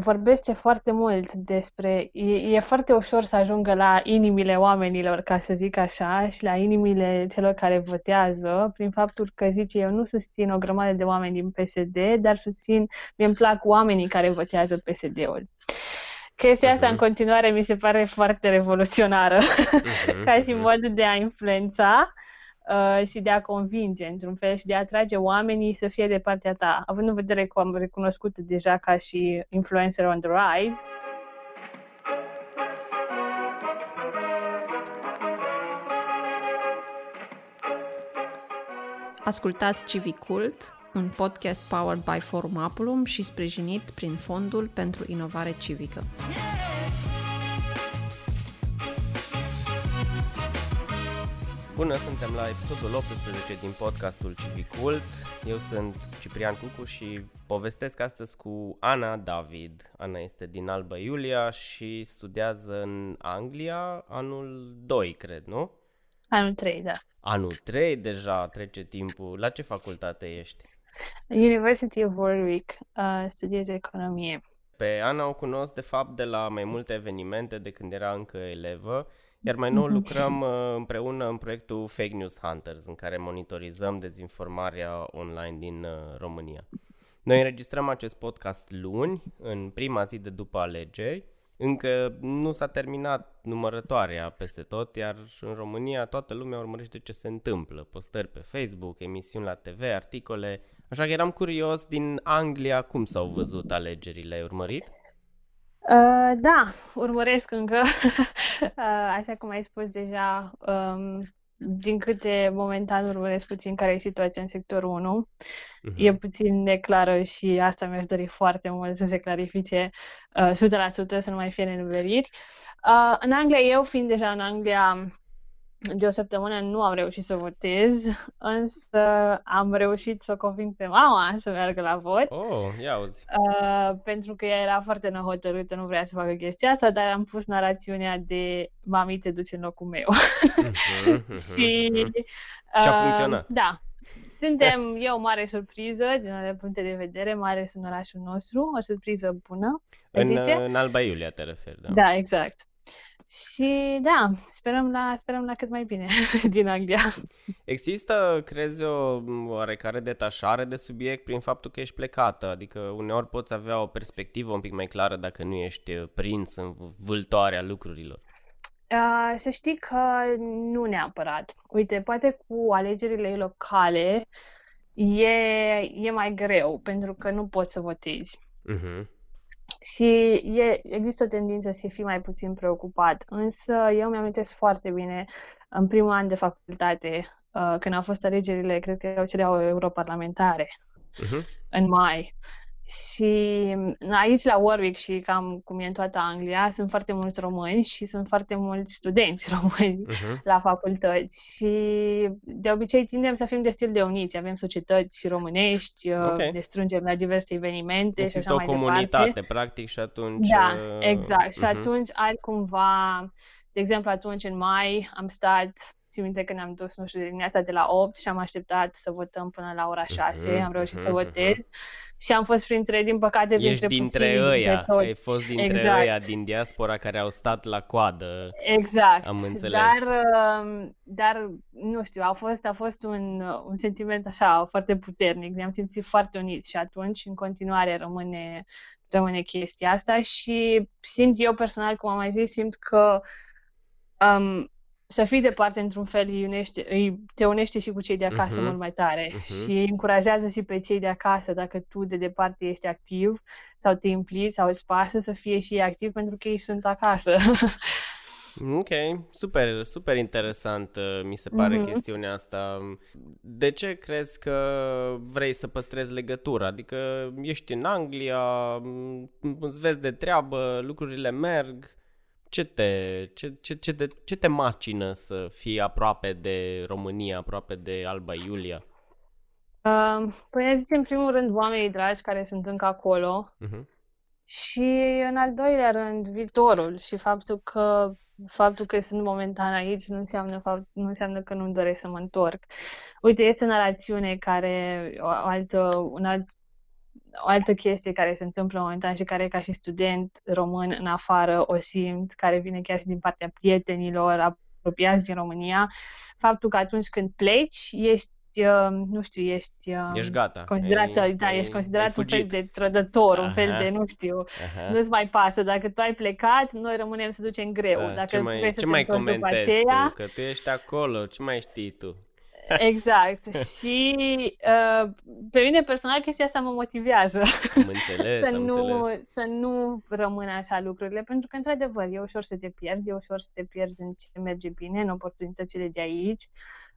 vorbește foarte mult despre. E, e foarte ușor să ajungă la inimile oamenilor, ca să zic așa, și la inimile celor care votează, prin faptul că zice eu nu susțin o grămadă de oameni din PSD, dar susțin, mi îmi plac oamenii care votează PSD-ul. Chestia asta uh-huh. în continuare mi se pare foarte revoluționară uh-huh. ca și mod de a influența uh, și de a convinge, într-un fel, și de a atrage oamenii să fie de partea ta. Având în vedere că am recunoscut deja ca și influencer on the rise, Ascultați Civicult, un podcast powered by Forum Apulum și sprijinit prin Fondul pentru Inovare Civică. Bună, suntem la episodul 18 din podcastul Civicult. Eu sunt Ciprian Cucu și povestesc astăzi cu Ana David. Ana este din Alba Iulia și studiază în Anglia anul 2, cred, nu? Anul 3, da. Anul 3 deja trece timpul. La ce facultate ești? University of Warwick, uh, studiez economie. Pe Ana o cunosc de fapt de la mai multe evenimente de când era încă elevă, iar mai nou mhm. lucrăm uh, împreună în proiectul Fake News Hunters, în care monitorizăm dezinformarea online din uh, România. Noi înregistrăm acest podcast luni, în prima zi de după alegeri, încă nu s-a terminat numărătoarea peste tot, iar în România toată lumea urmărește ce se întâmplă. Postări pe Facebook, emisiuni la TV, articole. Așa că eram curios din Anglia cum s-au văzut alegerile. Ai urmărit? Uh, da, urmăresc încă. uh, așa cum ai spus deja, um, din câte momentan urmăresc puțin care e situația în sectorul 1. Uh-huh. E puțin neclară și asta mi-aș dori foarte mult să se clarifice uh, 100% să nu mai fie nenumeriri. Uh, în Anglia, eu fiind deja în Anglia de o săptămână, nu am reușit să votez, însă am reușit să o conving pe mama să meargă la vot. Oh, ia uzi. Uh, pentru că ea era foarte nehotărâtă, nu vrea să facă chestia asta, dar am pus narațiunea de mami te duce în locul meu. Uh-huh, uh-huh, și, uh, și a funcționat. Da, suntem, e o mare surpriză din ale puncte de vedere, mai ales în orașul nostru, o surpriză bună. În, zice? în Alba Iulia te referi, da? Da, exact. Și da, sperăm la, sperăm la cât mai bine din Anglia. Există, crezi o oarecare detașare de subiect prin faptul că ești plecată? Adică uneori poți avea o perspectivă un pic mai clară dacă nu ești prins în vâltoarea lucrurilor. Uh, să știi că nu neapărat. Uite, poate cu alegerile locale e, e mai greu, pentru că nu poți să votezi. Uh-huh. Și e, există o tendință să fii mai puțin preocupat. Însă eu mi-am foarte bine în primul an de facultate, uh, când au fost alegerile, cred că erau cele europarlamentare, uh-huh. în mai. Și aici la Warwick și cam cum e în toată Anglia, sunt foarte mulți români și sunt foarte mulți studenți români uh-huh. la facultăți și de obicei tindem să fim destul de uniți. Avem societăți românești, uh, okay. ne strângem la diverse evenimente Există și așa o mai comunitate, departe. practic, și atunci... Da, uh, exact. Uh-huh. Și atunci ai cumva, de exemplu, atunci în mai am stat Țin minte că ne-am dus, nu știu, dimineața de la 8 și am așteptat să votăm până la ora 6, uh-huh, am reușit uh-huh, să votez. Uh-huh și am fost printre, din păcate, Ești printre dintre puțini, ăia, toți. ai fost dintre exact. ăia din diaspora care au stat la coadă. Exact. Am înțeles. Dar, um, dar nu știu, a fost, a fost un, un sentiment așa foarte puternic. Ne-am simțit foarte uniți și atunci, în continuare, rămâne, rămâne chestia asta și simt eu personal, cum am mai zis, simt că um, să fii departe într-un fel îi unește, îi, te unește și cu cei de acasă uh-huh. mult mai tare uh-huh. și îi încurajează și pe cei de acasă dacă tu de departe ești activ sau te implici sau îți pasă să fie și ei activ pentru că ei sunt acasă. Ok, super, super interesant uh, mi se pare mm-hmm. chestiunea asta. De ce crezi că vrei să păstrezi legătura? Adică ești în Anglia, îți vezi de treabă, lucrurile merg, ce te, ce, ce, ce, te, ce te macină să fii aproape de România, aproape de Alba Iulia? Uh, păi zice în primul rând oamenii dragi care sunt încă acolo uh-huh. și în al doilea rând viitorul și faptul că faptul că sunt momentan aici nu înseamnă, fapt, nu înseamnă că nu-mi doresc să mă întorc. Uite, este o narațiune care, o altă, un alt o altă chestie care se întâmplă momentan și care ca și student român în afară o simt, care vine chiar și din partea prietenilor apropiați din România, faptul că atunci când pleci, ești uh, nu știu, ești, uh, ești gata. Considerat, ai, da, ești considerat un fel de trădător, Aha. un fel de, nu știu, Aha. nu-ți mai pasă. Dacă tu ai plecat, noi rămânem să ducem greu. Da, Dacă ce mai, ce să mai comentezi aceea, tu? Că tu ești acolo, ce mai știi tu? Exact. și uh, pe mine personal chestia asta mă motivează. Am înțeles, să, am nu, înțeles. să nu rămână așa lucrurile, pentru că, într-adevăr, e ușor să te pierzi, e ușor să te pierzi în ce merge bine, în oportunitățile de aici,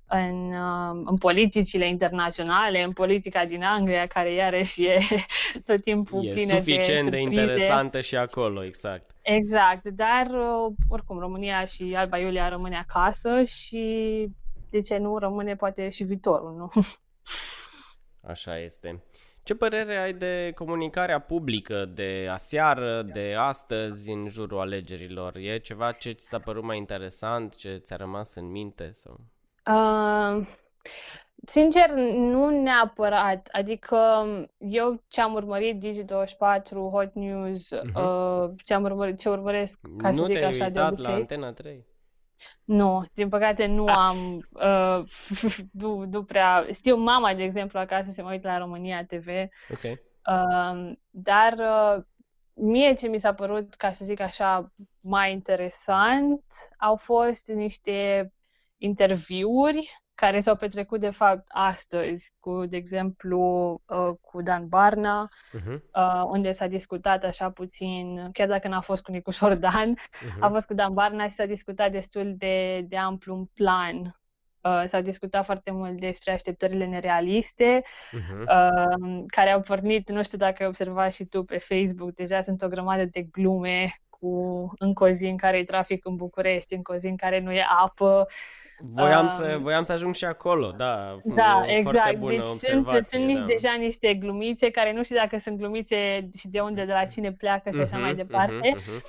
în, uh, în politicile internaționale, în politica din Anglia, care iarăși e tot timpul e plină suficient de, de interesantă și acolo, exact. Exact, dar uh, oricum România și Alba Iulia rămâne acasă și de ce nu rămâne poate și viitorul, nu? Așa este. Ce părere ai de comunicarea publică de aseară, de astăzi, în jurul alegerilor? E ceva ce ți s-a părut mai interesant, ce ți-a rămas în minte? Sau? Uh, sincer, nu neapărat. Adică eu ce-am urmărit Digi24, Hot News, uh-huh. uh, ce-am urmărit, ce urmăresc, ca nu să zic te-ai așa de uitat obicei. la Antena 3? Nu, din păcate nu am, uh, nu, nu prea, știu mama, de exemplu, acasă se mai uită la România TV, Ok. uh, dar uh, mie ce mi s-a părut, ca să zic așa, mai interesant, au fost niște interviuri care s-au petrecut de fapt astăzi, cu, de exemplu, uh, cu Dan Barna, Uh-huh. uh, unde s-a discutat așa puțin, chiar dacă n-a fost cu Nicușor Dan, Uh-huh. a fost cu Dan Barna și s-a discutat destul de, de amplu un plan. Uh, s-a discutat foarte mult despre așteptările nerealiste, Uh-huh. uh, care au pornit, nu știu dacă ai observat și tu pe Facebook, deja sunt o grămadă de glume cu încă o zi în care e trafic în București, încă o zi în care nu e apă. Voiam, Uh, să, voiam să ajung și acolo, da. Da, e o exact. Foarte bună deci observație, sunt, sunt nici da. deja niște glumițe care nu știu dacă sunt glumițe și de unde, de la cine pleacă și așa Mhm, mai departe. mhm, mhm.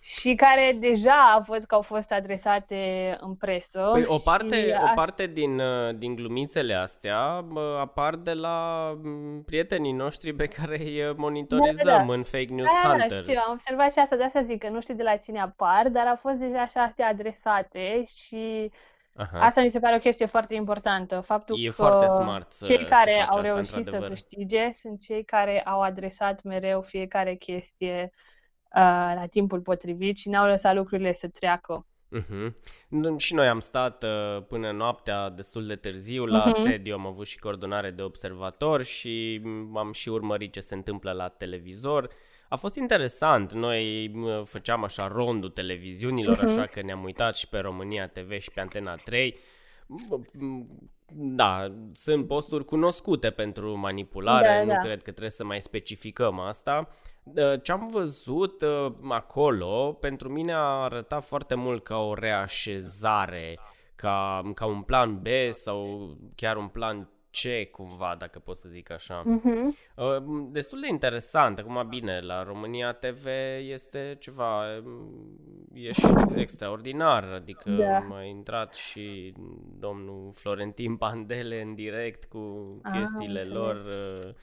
Și care deja văd că au fost adresate în presă. Păi o și parte, o asta- parte din, uh, din glumițele astea bă, apar de la m, prietenii noștri pe care îi monitorizăm Da, da, da. în Fake News Da, da, Hunters. știu, am observat și asta, de asta zic că nu știu de la cine apar, dar au fost deja așa astea adresate și Aha. asta mi se pare o chestie foarte importantă. Faptul E că foarte smart să- cei să care faci au asta, reușit să într-adevăr. câștige sunt cei care au adresat mereu fiecare chestie uh, la timpul potrivit și n-au lăsat lucrurile să treacă. Mhm. Nu- Și noi am stat uh, până noaptea destul de târziu la Mhm. sediu, am avut și coordonare de observator și m, am și urmărit ce se întâmplă la televizor. A fost interesant, noi m, făceam așa rondul televiziunilor, Mhm. așa că ne-am uitat și pe România TV și pe Antena 3. M, m, Da, sunt posturi cunoscute pentru manipulare, Da, nu da. cred că trebuie să mai specificăm asta. Uh, Ce am văzut uh, acolo, pentru mine a arătat foarte mult ca o reașezare, ca, ca un plan B sau chiar un plan C, cumva, dacă pot să zic așa. Mhm. Uh, Destul de interesant. Acum, bine, la România TV este ceva um, e și extraordinar, adică Da. a intrat și domnul Florentin Pandele în direct cu Ah, chestiile înțeles. lor. uh,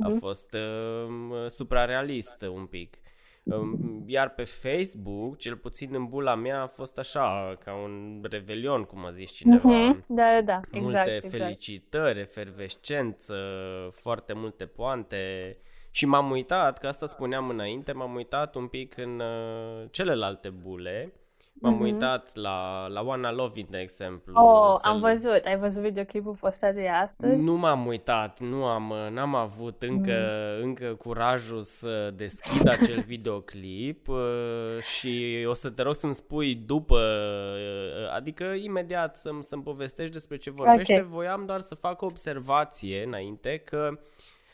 A Mhm. fost uh, suprarealist un pic. Um, Iar pe Facebook, cel puțin în bula mea, a fost așa, ca un revelion, cum a zis cineva. Mhm. Da, da, da, exact, Multe exact. felicitări, efervescență, foarte multe poante. Și m-am uitat, că asta spuneam înainte, m-am uitat un pic în uh, celelalte bule. M-am Mhm. uitat la, la Oana Lovin, de exemplu. Oh, să-l- am văzut. Ai văzut videoclipul postat de astăzi? Nu m-am uitat, nu am, n-am avut încă, Mm. încă curajul să deschid acel videoclip uh, și o să te rog să-mi spui după, uh, adică imediat să-mi, să-mi povestești despre ce vorbește. Ok. Voiam doar să fac o observație înainte că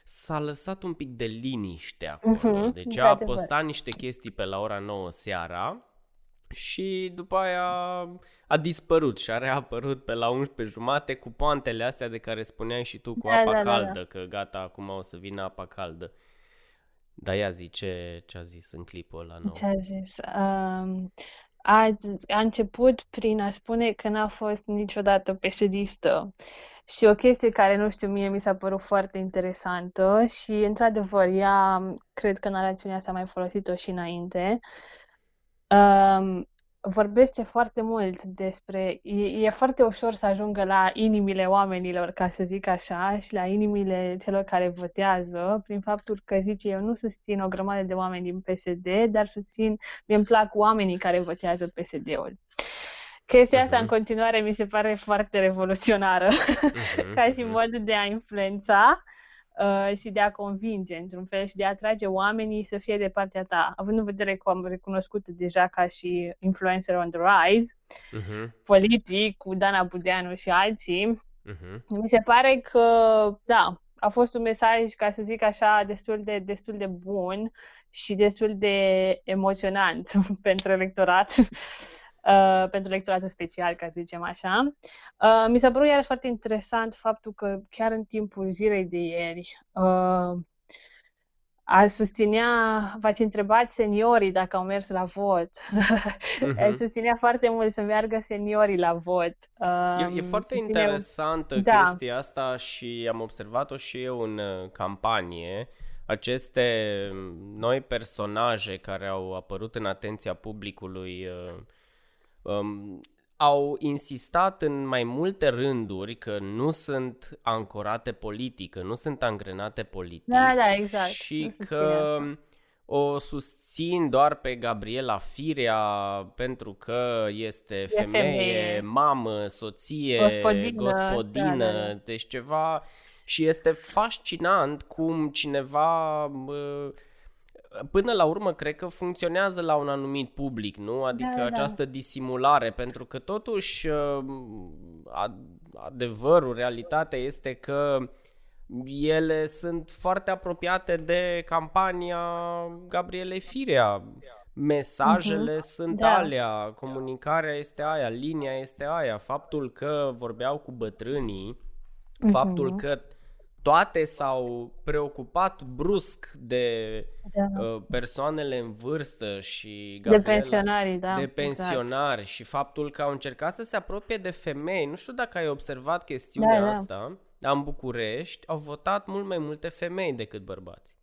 s-a lăsat un pic de liniște acolo. Mhm, Deci a într-adevăr. postat niște chestii pe la ora 9 seara și după aia a dispărut și a reapărut pe la 11 jumate cu poantele astea de care spuneai și tu cu Da, apa da, da, da. caldă, că gata, acum o să vină apa caldă. Dar ia zi, ce, ce a zis în clipul ăla nou? Ce a zis? Um, a, a început prin a spune că n-a fost niciodată pesedistă. Și o chestie care, nu știu, mie mi s-a părut foarte interesantă și, într-adevăr, ea, cred că narațiunea asta a mai folosit-o și înainte. Um, vorbește foarte mult despre... E, e foarte ușor să ajungă la inimile oamenilor, ca să zic așa, și la inimile celor care votează, prin faptul că, zice, eu nu susțin o grămadă de oameni din PSD, dar susțin, mi îmi plac oamenii care votează PSD-ul. Chestia asta, uh-huh. în continuare, mi se pare foarte revoluționară, uh-huh. ca și mod de a influența uh, și de a convinge, într-un fel, și de a atrage oamenii să fie de partea ta. Având în vedere că am recunoscut deja ca și influencer on the rise, uh-huh. politic, cu Dana Budeanu și alții, uh-huh. mi se pare că, da, a fost un mesaj, ca să zic așa, destul de, destul de bun și destul de emoționant pentru electorat uh, pentru lectoratul special, ca să zicem așa. Uh, mi s-a părut iarăși foarte interesant faptul că chiar în timpul zilei de ieri uh, a susținea, v-ați întrebat seniorii dacă au mers la vot. Uh-huh. susținea foarte mult să meargă seniorii la vot. Uh, e, e foarte susținea... interesantă da. chestia asta și am observat-o și eu în uh, campanie. Aceste noi personaje care au apărut în atenția publicului uh, um, au insistat în mai multe rânduri că nu sunt ancorate politic, că nu sunt angrenate politic. Da, da, exact. Și că o susțin doar pe Gabriela Firea pentru că este e femeie, femeie, mamă, soție, gospodină, gospodină da, da, da. deci ceva... Și este fascinant cum cineva... Uh, până la urmă cred că funcționează la un anumit public, nu? Adică da, da. această disimulare, pentru că totuși uh, adevărul, realitatea este că ele sunt foarte apropiate de campania Gabrielei Firea. Mesajele uh-huh. sunt da. alea, comunicarea este aia, linia este aia, faptul că vorbeau cu bătrânii, uh-huh. faptul că toate s-au preocupat brusc de da. uh, persoanele în vârstă și Gabriela, de pensionari, da. De pensionari exact. și faptul că au încercat să se apropie de femei. Nu știu dacă ai observat chestiunea da, da. asta, dar în București au votat mult mai multe femei decât bărbați.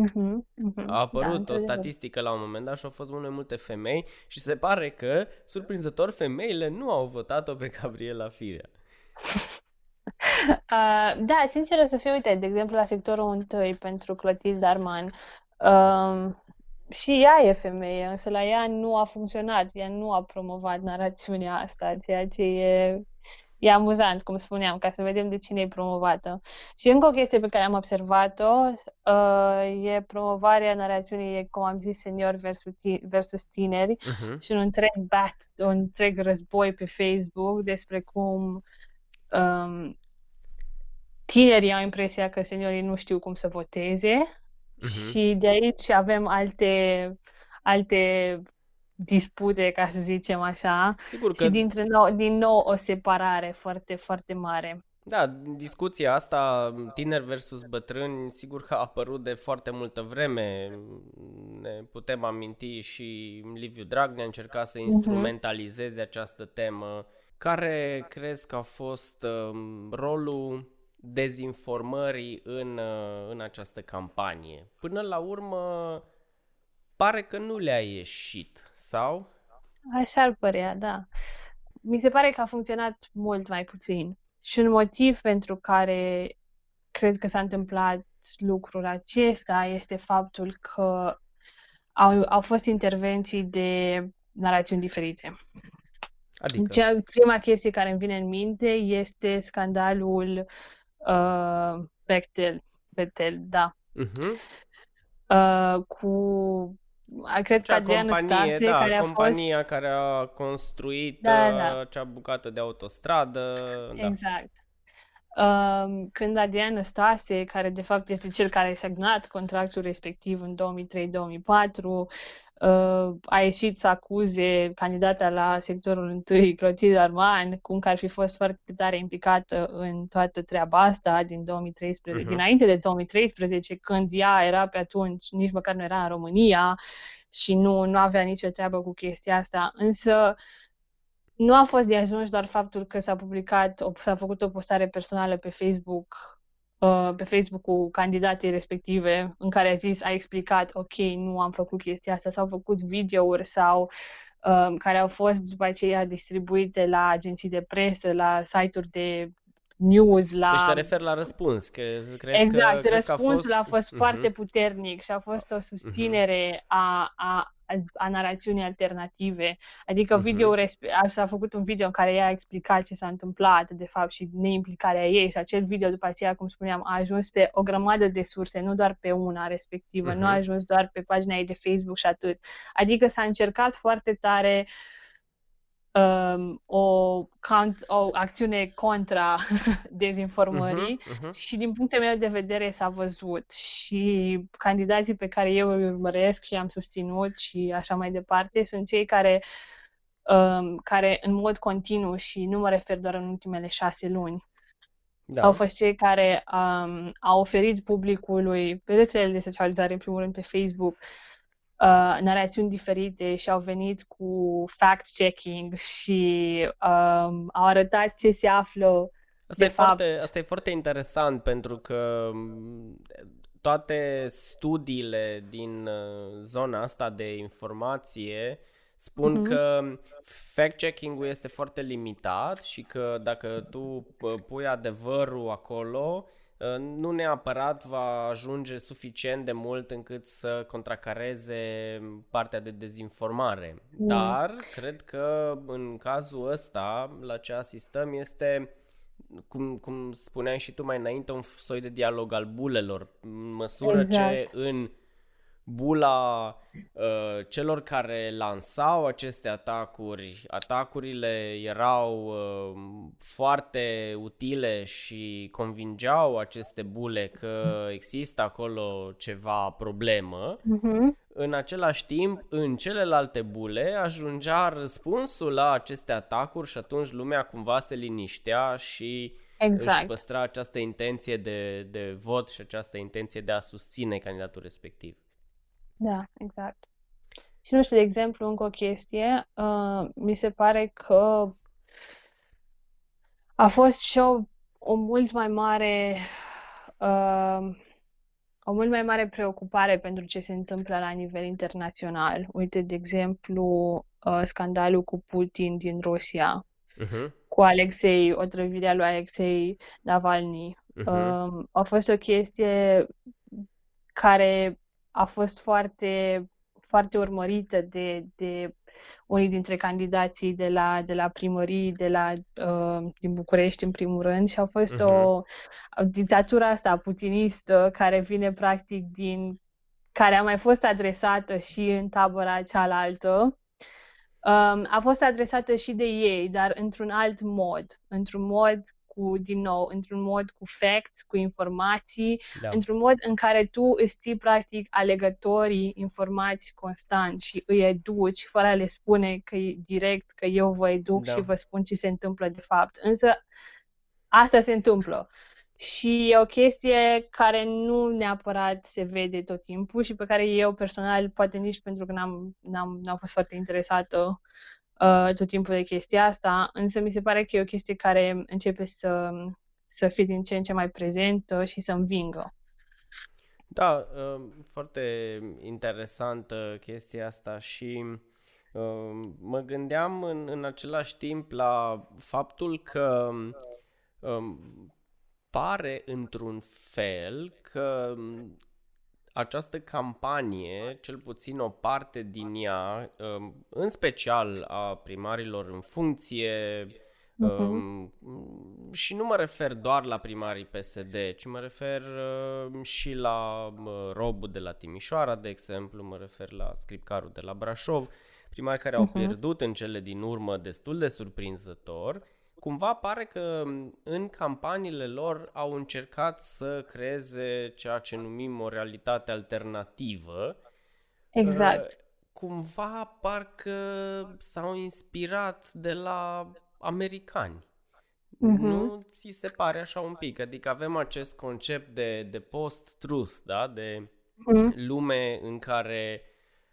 Uh-huh, uh-huh. A apărut da, o statistică la un moment dat și au fost mult mai multe femei și se pare că, surprinzător, femeile nu au votat-o pe Gabriela Firea. Uh, da, sincer să fiu, uite, de exemplu, la sectorul întâi pentru Clotilde Darman, uh, și ea e femeie, însă la ea nu a funcționat, ea nu a promovat narațiunea asta, ceea ce e, e amuzant, cum spuneam, ca să vedem de cine e promovată. Și încă o chestie pe care am observat-o uh, e promovarea narațiunii, cum am zis, senior versus, versus tineri uh-huh. și un întreg bat, un întreg război pe Facebook despre cum um, tinerii au impresia că seniorii nu știu cum să voteze uh-huh. și de aici avem alte, alte dispute, ca să zicem așa, Sigur că... și dintre nou, din nou o separare foarte, foarte mare. Da, discuția asta, tineri versus bătrâni, sigur că a apărut de foarte multă vreme. Ne putem aminti și Liviu Dragnea a încercat să mhm. instrumentalizeze uh-huh. această temă. Care crezi că a fost uh, rolul dezinformării în, uh, în această campanie. Până la urmă, pare că nu le-a ieșit, sau? Așa ar părea, da. Mi se pare că a funcționat mult mai puțin. Și un motiv pentru care cred că s-a întâmplat lucrul acesta este faptul că au, au fost intervenții de narațiuni diferite. Adică? Cea, prima chestie care îmi vine în minte este scandalul uh, Bechtel, Bechtel, da. Uh-huh. Uh, cu cred că Adrian companie, Stase, da, care a compania fost... care a construit da, uh, da. acea bucată de autostradă. Da. Exact. Da. Uh, când Adrian Stase, care de fapt este cel care a semnat contractul respectiv în 2003-2004, uh, a ieșit să acuze candidata la sectorul întâi, Clotilde Arman, cum că ar fi fost foarte tare implicată în toată treaba asta din 2013, uh-huh. Mhm. dinainte de 2013, când ea era pe atunci, nici măcar nu era în România, și nu, nu avea nicio treabă cu chestia asta. Însă nu a fost de ajuns doar faptul că s-a publicat, s-a făcut o postare personală pe Facebook uh, pe Facebook cu candidații respective în care a zis, a explicat, ok, nu am făcut chestia asta, s-au făcut videouri sau uh, care au fost după aceea distribuite la agenții de presă, la site-uri de news, la... Deci te referi la răspuns, că crezi Exact, că, răspunsul că a fost, a fost uh-huh. foarte puternic și a fost o susținere uh-huh. a, a, a narațiunii alternative. Adică uh-huh. video s-a făcut un video în care ea a explicat ce s-a întâmplat, de fapt, și neimplicarea ei și acel video, după aceea, cum spuneam, a ajuns pe o grămadă de surse, nu doar pe una respectivă, uh-huh. nu a ajuns doar pe pagina ei de Facebook și atât. Adică s-a încercat foarte tare uh, um, o, count, o acțiune contra dezinformării uh-huh, uh-huh. și din punctul meu de vedere s-a văzut și candidații pe care eu îi urmăresc și am susținut și așa mai departe sunt cei care, um, care în mod continuu și nu mă refer doar în ultimele șase luni da. au fost cei care um, au oferit publicului pe rețelele de socializare, în primul rând pe Facebook, uh, narațiuni diferite și au venit cu fact-checking și um, au arătat ce se află Asta, de e fapt. foarte, asta e foarte interesant pentru că mm, toate studiile din uh, zona asta de informație spun mm-hmm. că fact-checking-ul este foarte limitat și că dacă tu uh, pui adevărul acolo, Uh, nu neapărat va ajunge suficient de mult încât să contracareze partea de dezinformare. Mm. Dar cred că în cazul ăsta, la ce asistăm, este cum, cum spuneai și tu mai înainte, un soi de dialog al bulelor, în măsură exact. ce în bula uh, celor care lansau aceste atacuri. Atacurile erau uh, foarte utile și convingeau aceste bule că există acolo ceva problemă. Uh-huh. În același timp, în celelalte bule ajungea răspunsul la aceste atacuri și atunci lumea cumva se liniștea și exact. își păstra această intenție de, de vot și această intenție de a susține candidatul respectiv. Da, exact. Și nu știu, de exemplu, încă o chestie, uh, mi se pare că a fost și o, o mult mai mare uh, o mult mai mare preocupare pentru ce se întâmplă la nivel internațional. Uite, de exemplu, uh, scandalul cu Putin din Rusia, uh-huh. cu Alexei, otrăvirea lui Alexei Navalny. Uh-huh. Uh, a fost o chestie care a fost foarte, foarte urmărită de, de unii dintre candidații de la, de la primării, de la, uh, din București, în primul rând, și a fost uh-huh. o, o dictatura asta putinistă care vine practic din care a mai fost adresată și în tabăra cealaltă. Um, a fost adresată și de ei, dar într-un alt mod, într-un mod cu, din nou, într-un mod cu facts, cu informații, da. într-un mod în care tu îți ții practic alegătorii informați constant și îi educi fără a le spune că e direct că eu vă educ da. și vă spun ce se întâmplă de fapt. Însă asta se întâmplă. Și e o chestie care nu neapărat se vede tot timpul și pe care eu personal, poate nici pentru că n-am, n-am, n-am fost foarte interesată uh, tot timpul de chestia asta, însă mi se pare că e o chestie care începe să, să fie din ce în ce mai prezentă și să învingă. Da, uh, foarte interesantă chestia asta și uh, mă gândeam în, în același timp la faptul că um, pare într-un fel că această campanie, cel puțin o parte din ea, um, în special a primarilor în funcție, uh-huh. și nu mă refer doar la primarii PSD, ci mă refer um, și la Robu de la Timișoara, de exemplu, mă refer la Scripcarul de la Brașov, primari care au uh-huh. pierdut în cele din urmă destul de surprinzător cumva pare că în campaniile lor au încercat să creeze ceea ce numim o realitate alternativă. Exact. Uh, cumva parcă s-au inspirat de la americani. Uh-huh. Nu ți se pare așa un pic? Adică avem acest concept de, de post-truth, da? de uh-huh. lume în care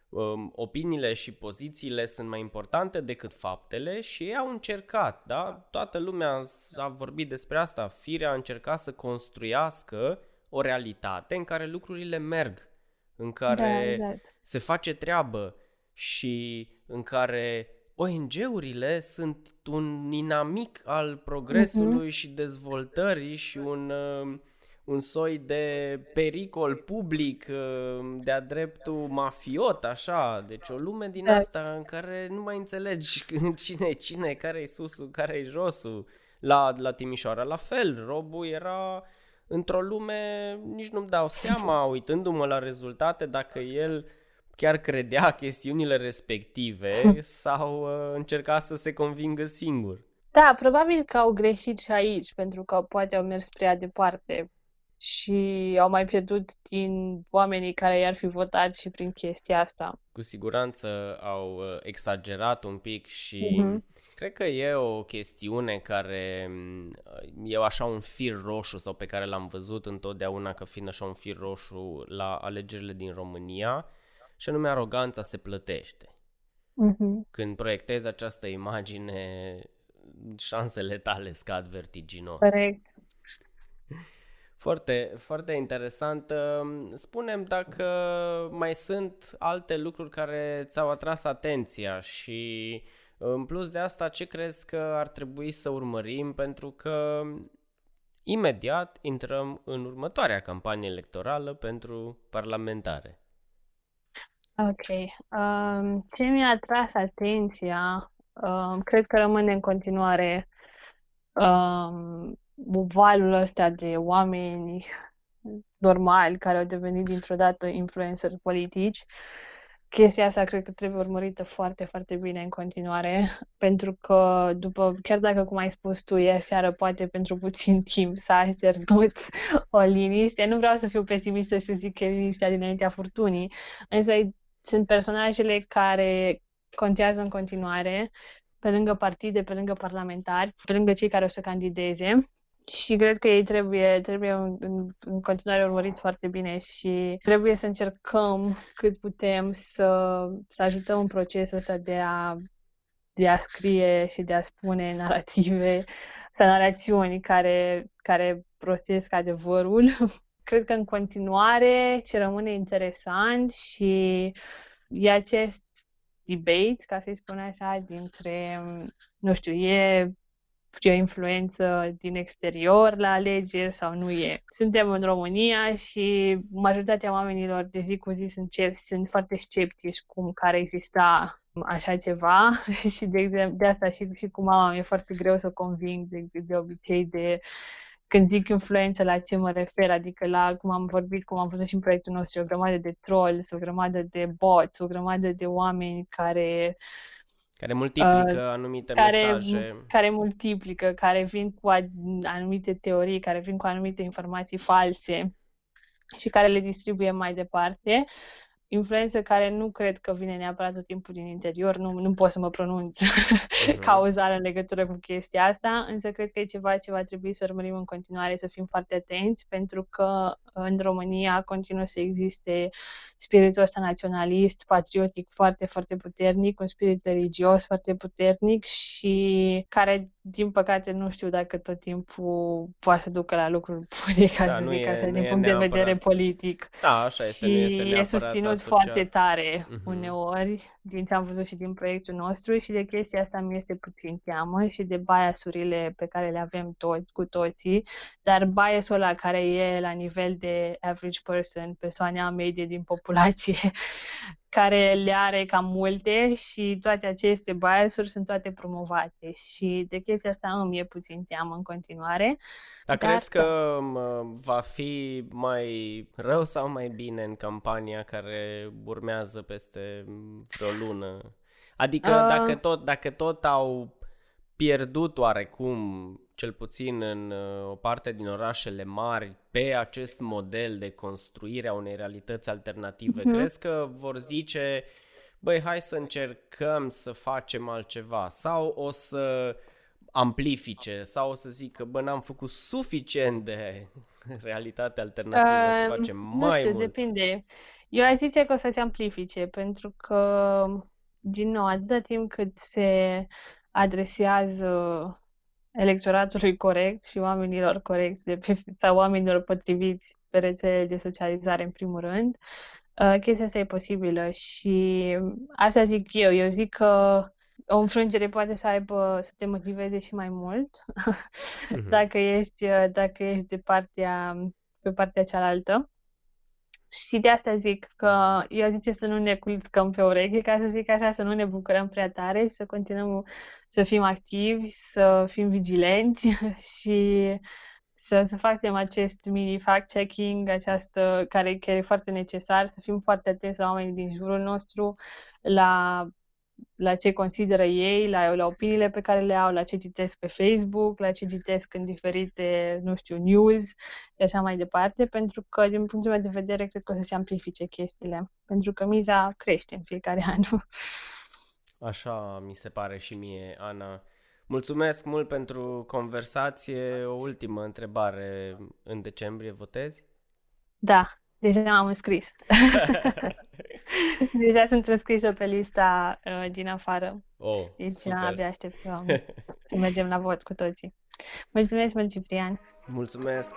um, opiniile și pozițiile sunt mai importante decât faptele și ei au încercat, da? Toată lumea a vorbit despre asta. Firea a încercat să construiască o realitate în care lucrurile merg, în care da, exact. se face treabă și în care ONG-urile sunt un inamic al progresului uh-huh. și dezvoltării și un, uh, un soi de pericol public uh, de-a dreptul mafiot, așa. Deci o lume din da. asta în care nu mai înțelegi cine e cine, care e susul, care e josul. La, la Timișoara la fel, Robu era într-o lume, nici nu-mi dau seama, uitându-mă la rezultate, dacă el chiar credea chestiunile respective sau uh, încerca să se convingă singur. Da, probabil că au greșit și aici, pentru că poate au mers prea departe și au mai pierdut din oamenii care i-ar fi votat și prin chestia asta. Cu siguranță au uh, exagerat un pic și uh-huh. cred că e o chestiune care uh, e așa un fir roșu sau pe care l-am văzut întotdeauna că fiind așa un fir roșu la alegerile din România și anume aroganța se plătește. Uh-huh. Când proiectezi această imagine, șansele tale scad vertiginos. Corect. Foarte, foarte interesant. Spunem dacă mai sunt alte lucruri care ți-au atras atenția și în plus de asta ce crezi că ar trebui să urmărim pentru că imediat intrăm în următoarea campanie electorală pentru parlamentare. Ok. Um, ce mi-a atras atenția, um, cred că rămâne în continuare um, valul ăsta de oameni normali care au devenit dintr-o dată influencer politici. Chestia asta cred că trebuie urmărită foarte, foarte bine în continuare, pentru că după, chiar dacă, cum ai spus tu, e seară, poate pentru puțin timp s-a așternut o liniște, nu vreau să fiu pesimistă și să zic că e liniștea dinaintea furtunii, însă sunt personajele care contează în continuare, pe lângă partide, pe lângă parlamentari, pe lângă cei care o să candideze și cred că ei trebuie, trebuie în, în continuare urmăriți foarte bine și trebuie să încercăm cât putem să, să ajutăm în procesul ăsta de a, de a scrie și de a spune narrative sau narațiuni care, care prostesc adevărul. Cred că în continuare ce rămâne interesant și e acest debate, ca să-i spun așa, dintre, nu știu, e e o influență din exterior la alegeri sau nu e. Suntem în România și majoritatea oamenilor de zi cu zi sunt, cer, sunt foarte sceptici cum care exista așa ceva și de, exemplu, de asta și, și cu mama mi-e foarte greu să conving de, de obicei de când zic influență, la ce mă refer, adică la cum am vorbit, cum am văzut și în proiectul nostru, o grămadă de trolls, o grămadă de bots, o grămadă de oameni care care multiplică uh, anumite care, mesaje. Care multiplică, care vin cu anumite teorii, care vin cu anumite informații false și care le distribuie mai departe influență care nu cred că vine neapărat tot timpul din interior, nu, nu pot să mă pronunț uh-huh. cauzal în legătură cu chestia asta, însă cred că e ceva ce va trebui să urmărim în continuare, să fim foarte atenți, pentru că în România continuă să existe spiritul ăsta naționalist, patriotic foarte, foarte puternic, un spirit religios foarte puternic și care, din păcate, nu știu dacă tot timpul poate să ducă la lucruri bune, ca da, să zic așa, din punct de vedere politic. Da, așa este, și nu este neapărat e susținut asociat. foarte tare uh-huh. uneori din ce am văzut și din proiectul nostru și de chestia asta mi este puțin teamă și de biasurile pe care le avem toți, cu toții, dar biasul ăla care e la nivel de average person, persoana medie din populație, care le are cam multe și toate aceste biasuri sunt toate promovate și de chestia asta îmi e puțin teamă în continuare. Dar, dar crezi că va fi mai rău sau mai bine în campania care urmează peste vreo lună? Adică uh... dacă, tot, dacă tot au pierdut oarecum, cel puțin în uh, o parte din orașele mari, pe acest model de construire a unei realități alternative, uh-huh. crezi că vor zice, băi, hai să încercăm să facem altceva sau o să amplifice sau o să zică, bă, n-am făcut suficient de realitate alternativă uh, să facem mai nu știu, mult? depinde. Eu aș zice că o să se amplifice, pentru că, din nou, atâta timp cât se adresează electoratului corect și oamenilor corecți de pe, sau oamenilor potriviți pe rețele de socializare, în primul rând, uh, chestia asta e posibilă și asta zic eu. Eu zic că o înfrângere poate să aibă, să te motiveze și mai mult mm-hmm. dacă, ești, dacă ești de partea, pe partea cealaltă. Și de asta zic că eu zice să nu ne culcăm pe ureche, ca să zic așa, să nu ne bucurăm prea tare și să continuăm să fim activi, să fim vigilenți și să, să facem acest mini fact-checking, această, care, care e foarte necesar, să fim foarte atenți la oamenii din jurul nostru, la la ce consideră ei, la, la opiniile pe care le au, la ce citesc pe Facebook, la ce citesc în diferite, nu știu, news și așa mai departe, pentru că, din punctul meu de vedere, cred că o să se amplifice chestiile, pentru că miza crește în fiecare an. Așa mi se pare și mie, Ana. Mulțumesc mult pentru conversație. O ultimă întrebare. În decembrie votezi? Da, deja m-am înscris. Deja sunt înscrisă pe lista uh, din afară. Oh, deci super. abia aștept să, să mergem la vot cu toții. Mulțumesc mult, Ciprian! Mulțumesc!